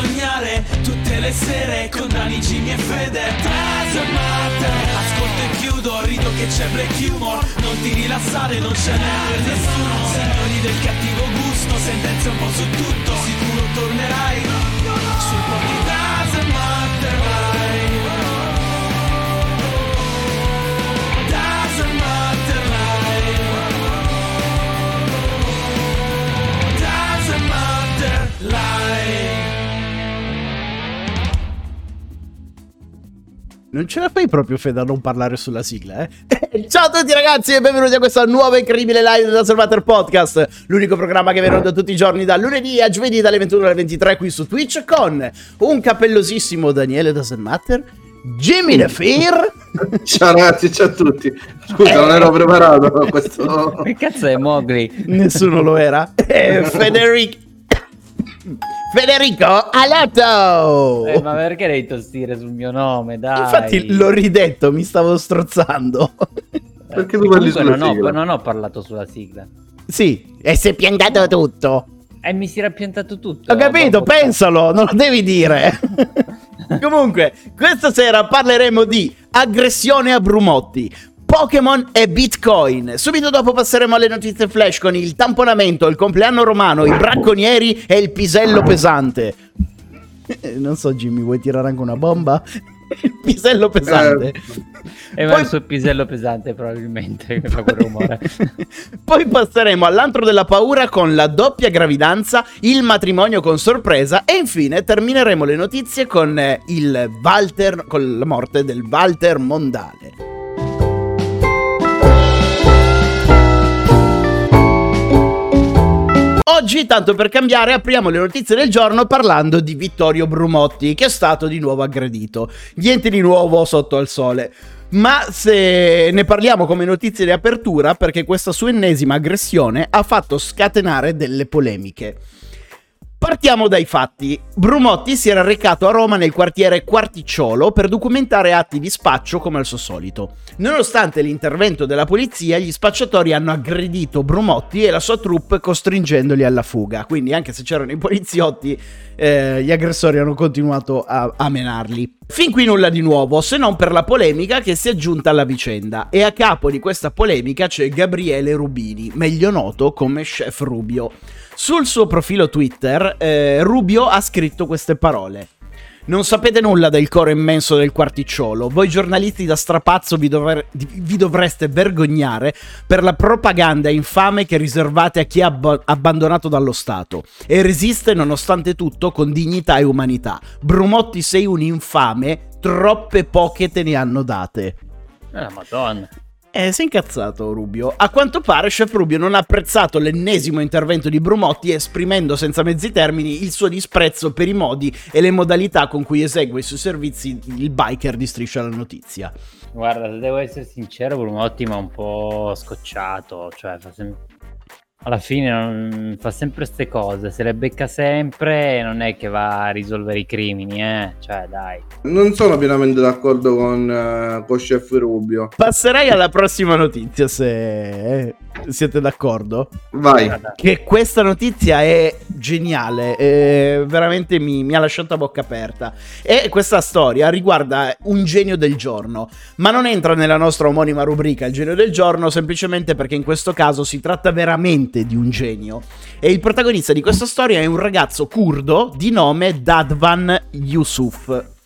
sognare tutte le sere con Dani, Jimmy e Fede. Matter Ascolto e chiudo, rido che c'è break humor. Non ti rilassare, non ce n'è per nessuno. Signori del cattivo gusto, sentenze un po' su tutto. Sicuro tornerai. Sul pochi doesn't Non ce la fai proprio, Fede, a non parlare sulla sigla, eh? Ciao a tutti ragazzi e benvenuti a questa nuova incredibile live della Salvator Podcast, l'unico programma che vi rende tutti i giorni da lunedì a giovedì dalle 21 alle 23 qui su Twitch con un cappellosissimo Daniele Doesn't Matter, Jimmy The Fear, Ciao ragazzi, ciao a tutti. Scusa, non ero preparato a questo. Che cazzo è Mowgli? nessuno lo era, e Federico... Federico Alato! Eh, ma perché devi tostire sul mio nome? Dai. Infatti l'ho ridetto, mi stavo strozzando. Perché tu parli sulla non ho, sigla? non ho parlato sulla sigla. sì, e si è piantato tutto. E mi si era piantato tutto. Ho capito, Dopo- pensalo, non lo devi dire. Comunque, questa sera parleremo di aggressione a Brumotti, Pokémon e Bitcoin. Subito dopo passeremo alle notizie flash con il tamponamento, il compleanno romano, i bracconieri e il pisello pesante. Eh, Non so, Jimmy, vuoi tirare anche una bomba? Il pisello pesante. E va Poi- il suo pisello pesante probabilmente che fa quel rumore. Poi passeremo all'antro della paura con la doppia gravidanza, il matrimonio con sorpresa e infine termineremo le notizie con eh, il Walter, con la morte del Walter Mondale. Oggi, tanto per cambiare, apriamo le notizie del giorno parlando di Vittorio Brumotti, che è stato di nuovo aggredito. Niente di nuovo sotto al sole. Ma se ne parliamo come notizie di apertura, perché questa sua ennesima aggressione ha fatto scatenare delle polemiche. Partiamo dai fatti. Brumotti si era recato a Roma nel quartiere Quarticciolo per documentare atti di spaccio come al suo solito. Nonostante l'intervento della polizia, gli spacciatori hanno aggredito Brumotti e la sua troupe costringendoli alla fuga. Quindi, anche se c'erano i poliziotti, eh, gli aggressori hanno continuato a, a menarli. Fin qui nulla di nuovo, se non per la polemica che si è aggiunta alla vicenda. E a capo di questa polemica c'è Gabriele Rubini, meglio noto come Chef Rubio. Sul suo profilo Twitter, eh, Rubio ha scritto queste parole. Non sapete nulla del coro immenso del quarticciolo. Voi giornalisti da strapazzo vi, dover- vi dovreste vergognare per la propaganda infame che riservate a chi è abbo- abbandonato dallo Stato e resiste nonostante tutto con dignità e umanità. Brumotti sei un infame, troppe poche te ne hanno date. Eh, madonna. Eh, si è incazzato Rubio. A quanto pare Chef Rubio non ha apprezzato l'ennesimo intervento di Brumotti esprimendo senza mezzi termini il suo disprezzo per i modi e le modalità con cui esegue i suoi servizi il biker di Striscia la Notizia. Guarda, se devo essere sincero, Brumotti mi ha un po' scocciato. Cioè, fa sem- alla fine non- fa sempre queste cose. Se le becca sempre, non è che va a risolvere i crimini, eh. Cioè, dai. Non sono pienamente d'accordo con, eh, con Chef Rubio. Passerei alla prossima notizia se eh, siete d'accordo. Vai. Che questa notizia è geniale, eh, veramente mi, mi ha lasciato a bocca aperta. E questa storia riguarda un genio del giorno, ma non entra nella nostra omonima rubrica il genio del giorno, semplicemente perché in questo caso si tratta veramente di un genio. E il protagonista di questa storia è un ragazzo curdo di nome Dadvan Yusuf.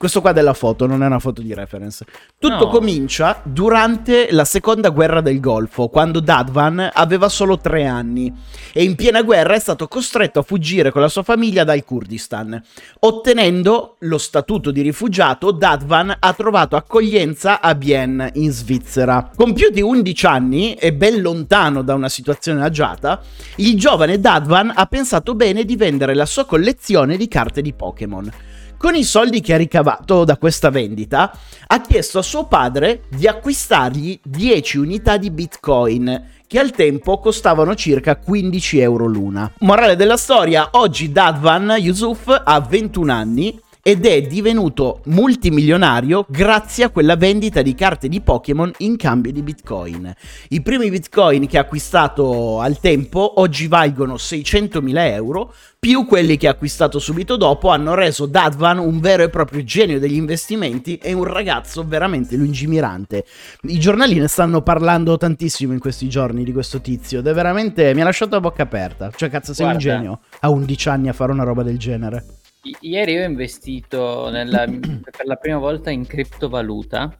Questo qua della foto non è una foto di reference. Tutto No. comincia durante la seconda guerra del Golfo, quando Dadvan aveva solo tre anni e in piena guerra è stato costretto a fuggire con la sua famiglia dal Kurdistan. Ottenendo lo statuto di rifugiato, Dadvan ha trovato accoglienza a Bienne, in Svizzera. Compiuti 11 anni e ben lontano da una situazione agiata, il giovane Dadvan ha pensato bene di vendere la sua collezione di carte di Pokémon. Con i soldi che ha ricavato da questa vendita, ha chiesto a suo padre di acquistargli 10 unità di Bitcoin, che al tempo costavano circa 15 euro l'una. Morale della storia, oggi Dadvan Yusuf ha 21 anni ed è divenuto multimilionario grazie a quella vendita di carte di Pokémon in cambio di Bitcoin. I primi Bitcoin che ha acquistato al tempo oggi valgono 600.000 euro, più quelli che ha acquistato subito dopo hanno reso Dadvan un vero e proprio genio degli investimenti e un ragazzo veramente lungimirante. I giornali ne stanno parlando tantissimo in questi giorni di questo tizio ed è veramente mi ha lasciato la bocca aperta. Cioè cazzo sei Guarda. un genio a 11 anni a fare una roba del genere. I- Ieri ho investito nella- per la prima volta in criptovaluta.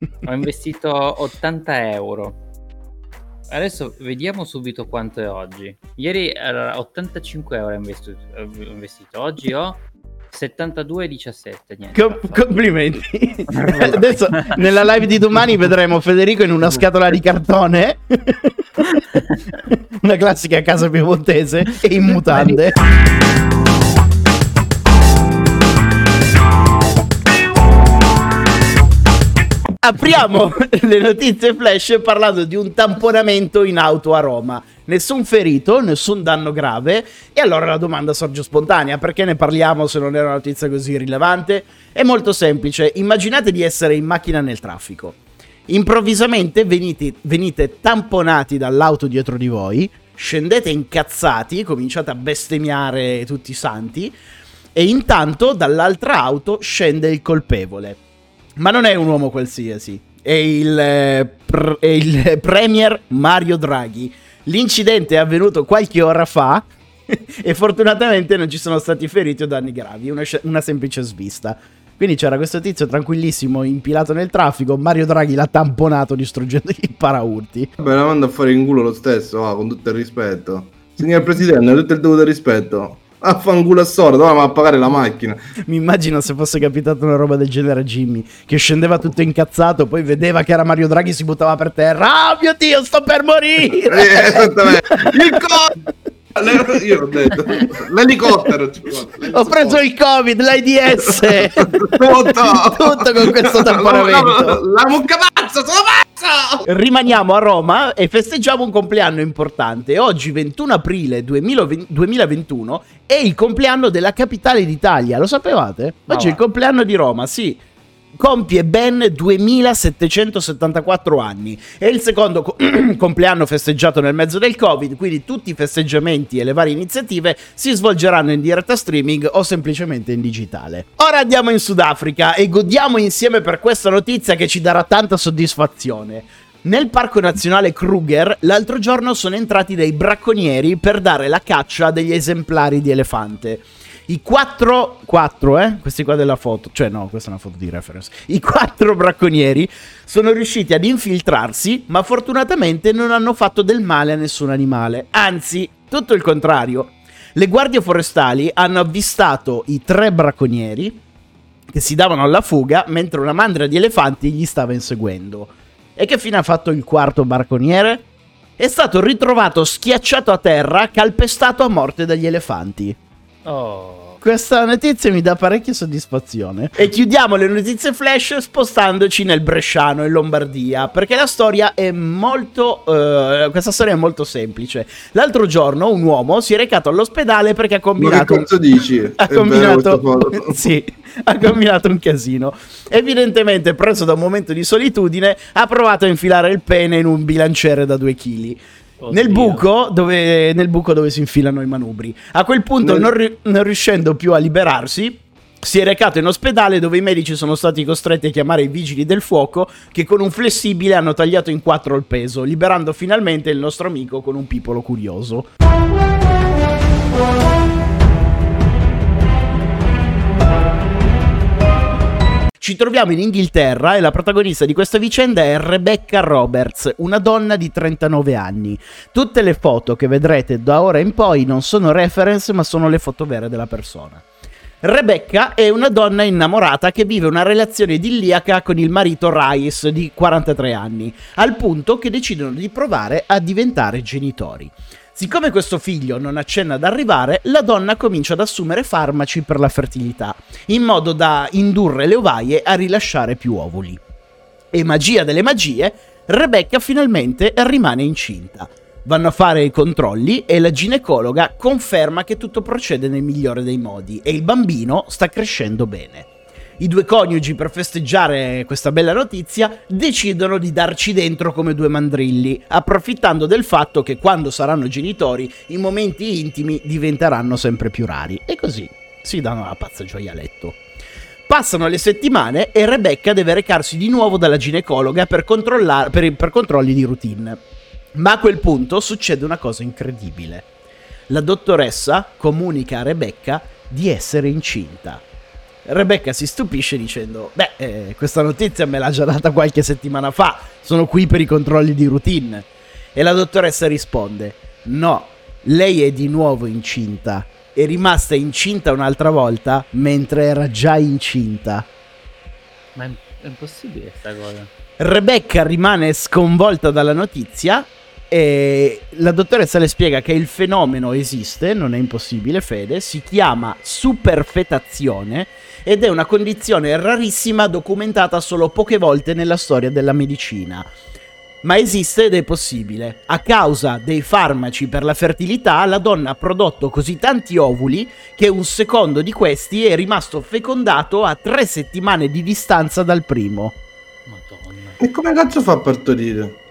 Ho investito 80 euro. Adesso vediamo subito quanto è oggi. Ieri era 85 euro ho investito. ho investito. Oggi ho 72,17. Niente. Com- complimenti. Adesso nella live di domani vedremo Federico in una scatola di cartone. una classica casa piemontese e in mutande. Apriamo le notizie flash parlando di un tamponamento in auto a Roma. Nessun ferito, nessun danno grave. E allora la domanda sorge spontanea: perché ne parliamo se non è una notizia così rilevante? È molto semplice. Immaginate di essere in macchina nel traffico. Improvvisamente venite, venite tamponati dall'auto dietro di voi, scendete incazzati, cominciate a bestemmiare tutti i santi, e intanto dall'altra auto scende il colpevole. Ma non è un uomo qualsiasi, è il, eh, pr- è il premier Mario Draghi. L'incidente è avvenuto qualche ora fa e fortunatamente non ci sono stati feriti o danni gravi, una, una semplice svista. Quindi c'era questo tizio tranquillissimo, impilato nel traffico, Mario Draghi l'ha tamponato distruggendogli il paraurti. Vabbè, la mando a fare in culo lo stesso, ah, con tutto il rispetto. Signor Presidente, tutto il dovuto rispetto. Affanculo a sordo, dovevamo a pagare la macchina. Mi immagino se fosse capitata una roba del genere a Jimmy, che scendeva tutto incazzato, poi vedeva che era Mario Draghi, si buttava per terra. Ah, mio Dio, sto per Eh, morire! esattamente. Il co- Io l'ho detto. L'elicottero. Ho preso il Covid, l'AIDS! Tutto. Tutto con questo tamponamento. La, la mucca pazza, sono pazzo! Rimaniamo a Roma e festeggiamo un compleanno importante. Oggi, 21 aprile 2020 2021, è il compleanno della capitale d'Italia. Lo sapevate? Oggi è va. il compleanno di Roma, sì. Compie ben 2774 anni. È il secondo co- compleanno festeggiato nel mezzo del Covid, quindi tutti i festeggiamenti e le varie iniziative si svolgeranno in diretta streaming o semplicemente in digitale. Ora andiamo in Sudafrica e godiamo insieme per questa notizia che ci darà tanta soddisfazione. Nel parco nazionale Kruger l'altro giorno sono entrati dei bracconieri per dare la caccia degli esemplari di elefante. I quattro, quattro, eh? Questi qua della foto, cioè no, questa è una foto di reference. I quattro bracconieri sono riusciti ad infiltrarsi, ma fortunatamente non hanno fatto del male a nessun animale. Anzi, tutto il contrario. Le guardie forestali hanno avvistato i tre bracconieri che si davano alla fuga mentre una mandria di elefanti gli stava inseguendo. E che fine ha fatto il quarto bracconiere? È stato ritrovato schiacciato a terra, calpestato a morte dagli elefanti. Oh. Questa notizia mi dà parecchia soddisfazione. E chiudiamo le notizie flash spostandoci nel Bresciano, in Lombardia, perché la storia è molto... eh, questa storia è molto semplice. L'altro giorno un uomo si è recato all'ospedale perché ha Ma che combinato... dici? ha combinato, sì, ha combinato un casino. Evidentemente, preso da un momento di solitudine, ha provato a infilare il pene in un bilanciere da 2 kg. Nel buco, dove, nel buco dove si infilano i manubri. A quel punto, Nel- non, ri- non riuscendo più a liberarsi, si è recato in ospedale dove i medici sono stati costretti a chiamare i vigili del fuoco che con un flessibile hanno tagliato in quattro il peso, liberando finalmente il nostro amico con un pipolo curioso. Troviamo in Inghilterra e la protagonista di questa vicenda è Rebecca Roberts, una donna di 39 anni. Tutte le foto che vedrete da ora in poi non sono reference, ma sono le foto vere della persona. Rebecca è una donna innamorata che vive una relazione idilliaca con il marito Rice di 43 anni, al punto che decidono di provare a diventare genitori. Siccome questo figlio non accenna ad arrivare, la donna comincia ad assumere farmaci per la fertilità, in modo da indurre le ovaie a rilasciare più ovuli. E magia delle magie, Rebecca finalmente rimane incinta. Vanno a fare i controlli e la ginecologa conferma che tutto procede nel migliore dei modi e il bambino sta crescendo bene. I due coniugi, per festeggiare questa bella notizia, decidono di darci dentro come due mandrilli, approfittando del fatto che quando saranno genitori i momenti intimi diventeranno sempre più rari. E così si danno la pazza gioialetto. Passano le settimane e Rebecca deve recarsi di nuovo dalla ginecologa per, per, per controlli di routine. Ma a quel punto succede una cosa incredibile. La dottoressa comunica a Rebecca di essere incinta. Rebecca si stupisce dicendo: Beh, eh, questa notizia me l'ha già data qualche settimana fa. Sono qui per i controlli di routine. E la dottoressa risponde: No, lei è di nuovo incinta. È rimasta incinta un'altra volta mentre era già incinta. Ma è impossibile questa cosa. Rebecca rimane sconvolta dalla notizia e la dottoressa le spiega che il fenomeno esiste, non è impossibile, Fede, si chiama superfetazione ed è una condizione rarissima documentata solo poche volte nella storia della medicina. Ma esiste ed è possibile. A causa dei farmaci per la fertilità, la donna ha prodotto così tanti ovuli che un secondo di questi è rimasto fecondato a tre settimane di distanza dal primo. Madonna. E come cazzo fa a partorire?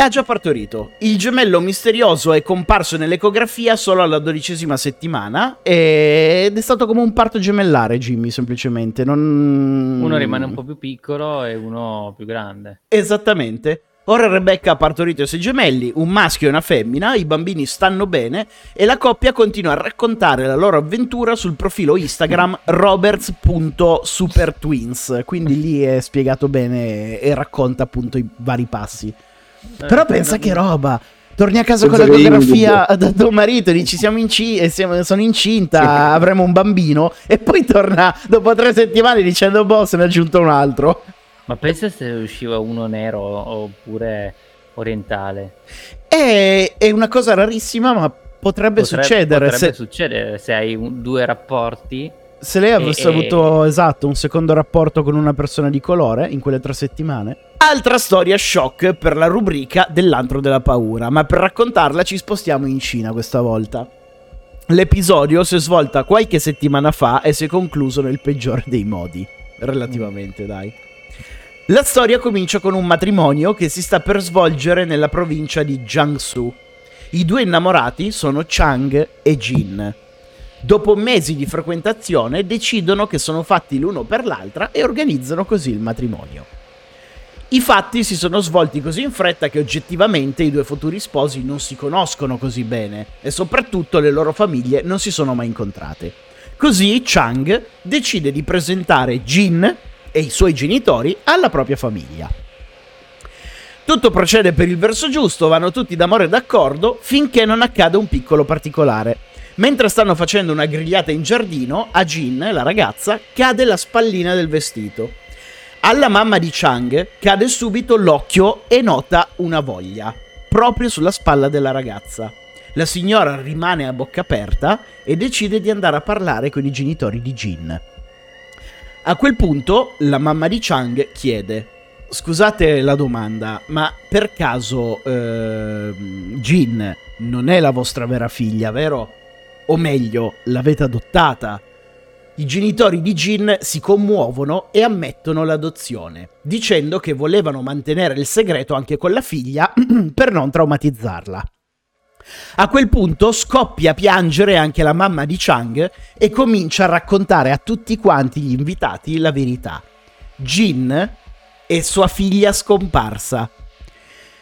Ha già partorito. Il gemello misterioso è comparso nell'ecografia solo alla dodicesima settimana ed è stato come un parto gemellare, Jimmy, semplicemente. Non... Uno rimane un po' più piccolo e uno più grande. Esattamente. Ora Rebecca ha partorito i suoi gemelli, un maschio e una femmina, i bambini stanno bene e la coppia continua a raccontare la loro avventura sul profilo Instagram roberts.supertwins, quindi lì è spiegato bene e racconta appunto i vari passi. Eh, Però pensa che roba. Torni a casa con l'ecografia da tuo marito, dici siamo, inci- siamo sono incinta, avremo un bambino e poi torna dopo tre settimane dicendo boh se ne è aggiunto un altro. Ma pensa se usciva uno nero oppure orientale. È, è una cosa rarissima ma potrebbe, potrebbe succedere. Potrebbe se... succedere se hai un, due rapporti se lei avesse e, avuto esatto un secondo rapporto con una persona di colore in quelle tre settimane. Altra storia shock per la rubrica dell'antro della paura, ma per raccontarla ci spostiamo in Cina questa volta. L'episodio si è svolta qualche settimana fa e si è concluso nel peggiore dei modi. Relativamente, dai. La storia comincia con un matrimonio che si sta per svolgere nella provincia di Jiangsu. I due innamorati sono Chang e Jin Dopo mesi di frequentazione decidono che sono fatti l'uno per l'altra e organizzano così il matrimonio. I fatti si sono svolti così in fretta che oggettivamente i due futuri sposi non si conoscono così bene e soprattutto le loro famiglie non si sono mai incontrate. Così Chang decide di presentare Jin e i suoi genitori alla propria famiglia. Tutto procede per il verso giusto, vanno tutti d'amore d'accordo finché non accade un piccolo particolare. Mentre stanno facendo una grigliata in giardino, a Jin, la ragazza, cade la spallina del vestito. Alla mamma di Chang cade subito l'occhio e nota una voglia, proprio sulla spalla della ragazza. La signora rimane a bocca aperta e decide di andare a parlare con i genitori di Jin. A quel punto la mamma di Chang chiede: Scusate la domanda, ma per caso eh, Jin non è la vostra vera figlia, vero? O meglio, l'avete adottata. I genitori di Jin si commuovono e ammettono l'adozione, dicendo che volevano mantenere il segreto anche con la figlia per non traumatizzarla. A quel punto scoppia a piangere anche la mamma di Chang e comincia a raccontare a tutti quanti gli invitati la verità. Jin è sua figlia scomparsa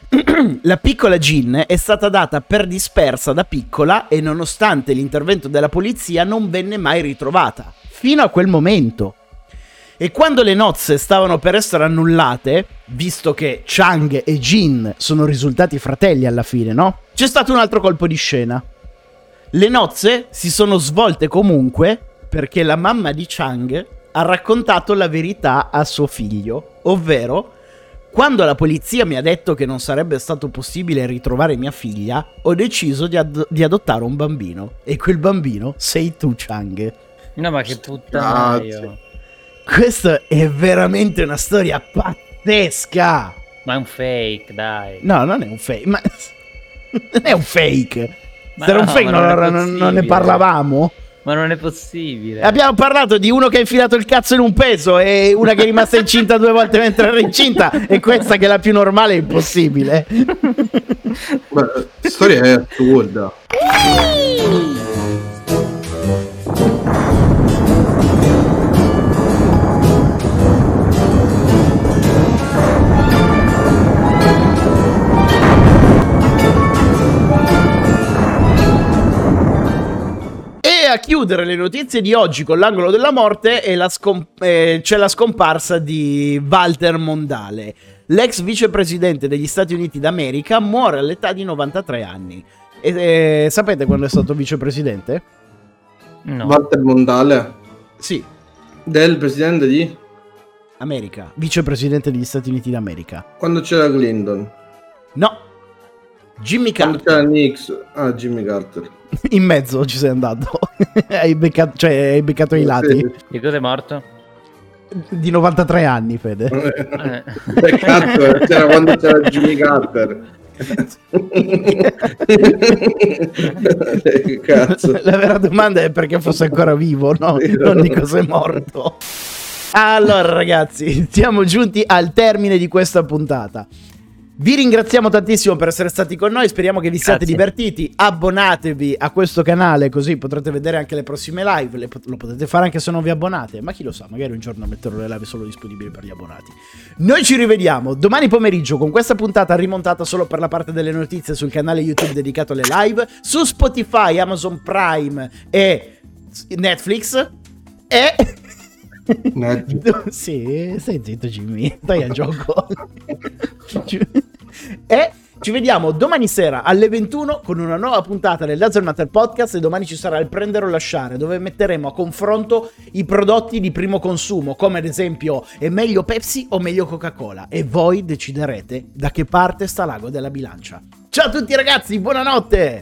la piccola Jean è stata data per dispersa da piccola e nonostante l'intervento della polizia non venne mai ritrovata, fino a quel momento. E quando le nozze stavano per essere annullate, visto che Chang e Jin sono risultati fratelli alla fine, no? C'è stato un altro colpo di scena. Le nozze si sono svolte comunque perché la mamma di Chang ha raccontato la verità a suo figlio, ovvero quando la polizia mi ha detto che non sarebbe stato possibile ritrovare mia figlia, ho deciso di, ad- di adottare un bambino. E quel bambino sei tu, Chang. No, ma che puttana io. Questa è veramente una storia pazzesca. Ma è un fake, dai. No, non è un fake, ma... è un fake. Ma Se era un no, fake ma non, non non- non ne parlavamo. Ma non è possibile. Abbiamo parlato di uno che ha infilato il cazzo in un peso e una che è rimasta incinta due volte mentre era incinta e questa che è la più normale è impossibile. Beh, storia è assurda. E a chiudere le notizie di oggi con l'angolo della morte la scom- eh, c'è la scomparsa di Walter Mondale. L'ex vicepresidente degli Stati Uniti d'America muore all'età di 93 anni. E, eh, sapete quando è stato vicepresidente? No. Walter Mondale, Sì, del presidente di... America, vicepresidente degli Stati Uniti d'America. Quando c'era Clinton. No, Jimmy Carter. Ah, Jimmy Carter. In mezzo ci sei andato. hai, beccato, cioè, hai beccato i lati. Di cosa è morto? Di 93 anni, Fede. Eh. Peccato, c'era quando c'era Jimmy Carter. La vera domanda è perché fosse ancora vivo, no? non di cosa è morto. Allora, ragazzi, siamo giunti al termine di questa puntata. Vi ringraziamo tantissimo per essere stati con noi, speriamo che vi siate Grazie. divertiti. Abbonatevi a questo canale così potrete vedere anche le prossime live. Le pot- lo potete fare anche se non vi abbonate, ma chi lo sa, magari un giorno metterò le live solo disponibili per gli abbonati. Noi ci rivediamo domani pomeriggio con questa puntata rimontata solo per la parte delle notizie sul canale YouTube dedicato alle live, su Spotify, Amazon Prime e Netflix. E Netflix. sì, stai zitto Jimmy, stai a gioco. e ci vediamo domani sera alle 21 con una nuova puntata del Laser Matter Podcast e domani ci sarà il prendere o lasciare dove metteremo a confronto i prodotti di primo consumo come ad esempio è meglio Pepsi o meglio Coca-Cola e voi deciderete da che parte sta l'ago della bilancia. Ciao a tutti ragazzi, buonanotte!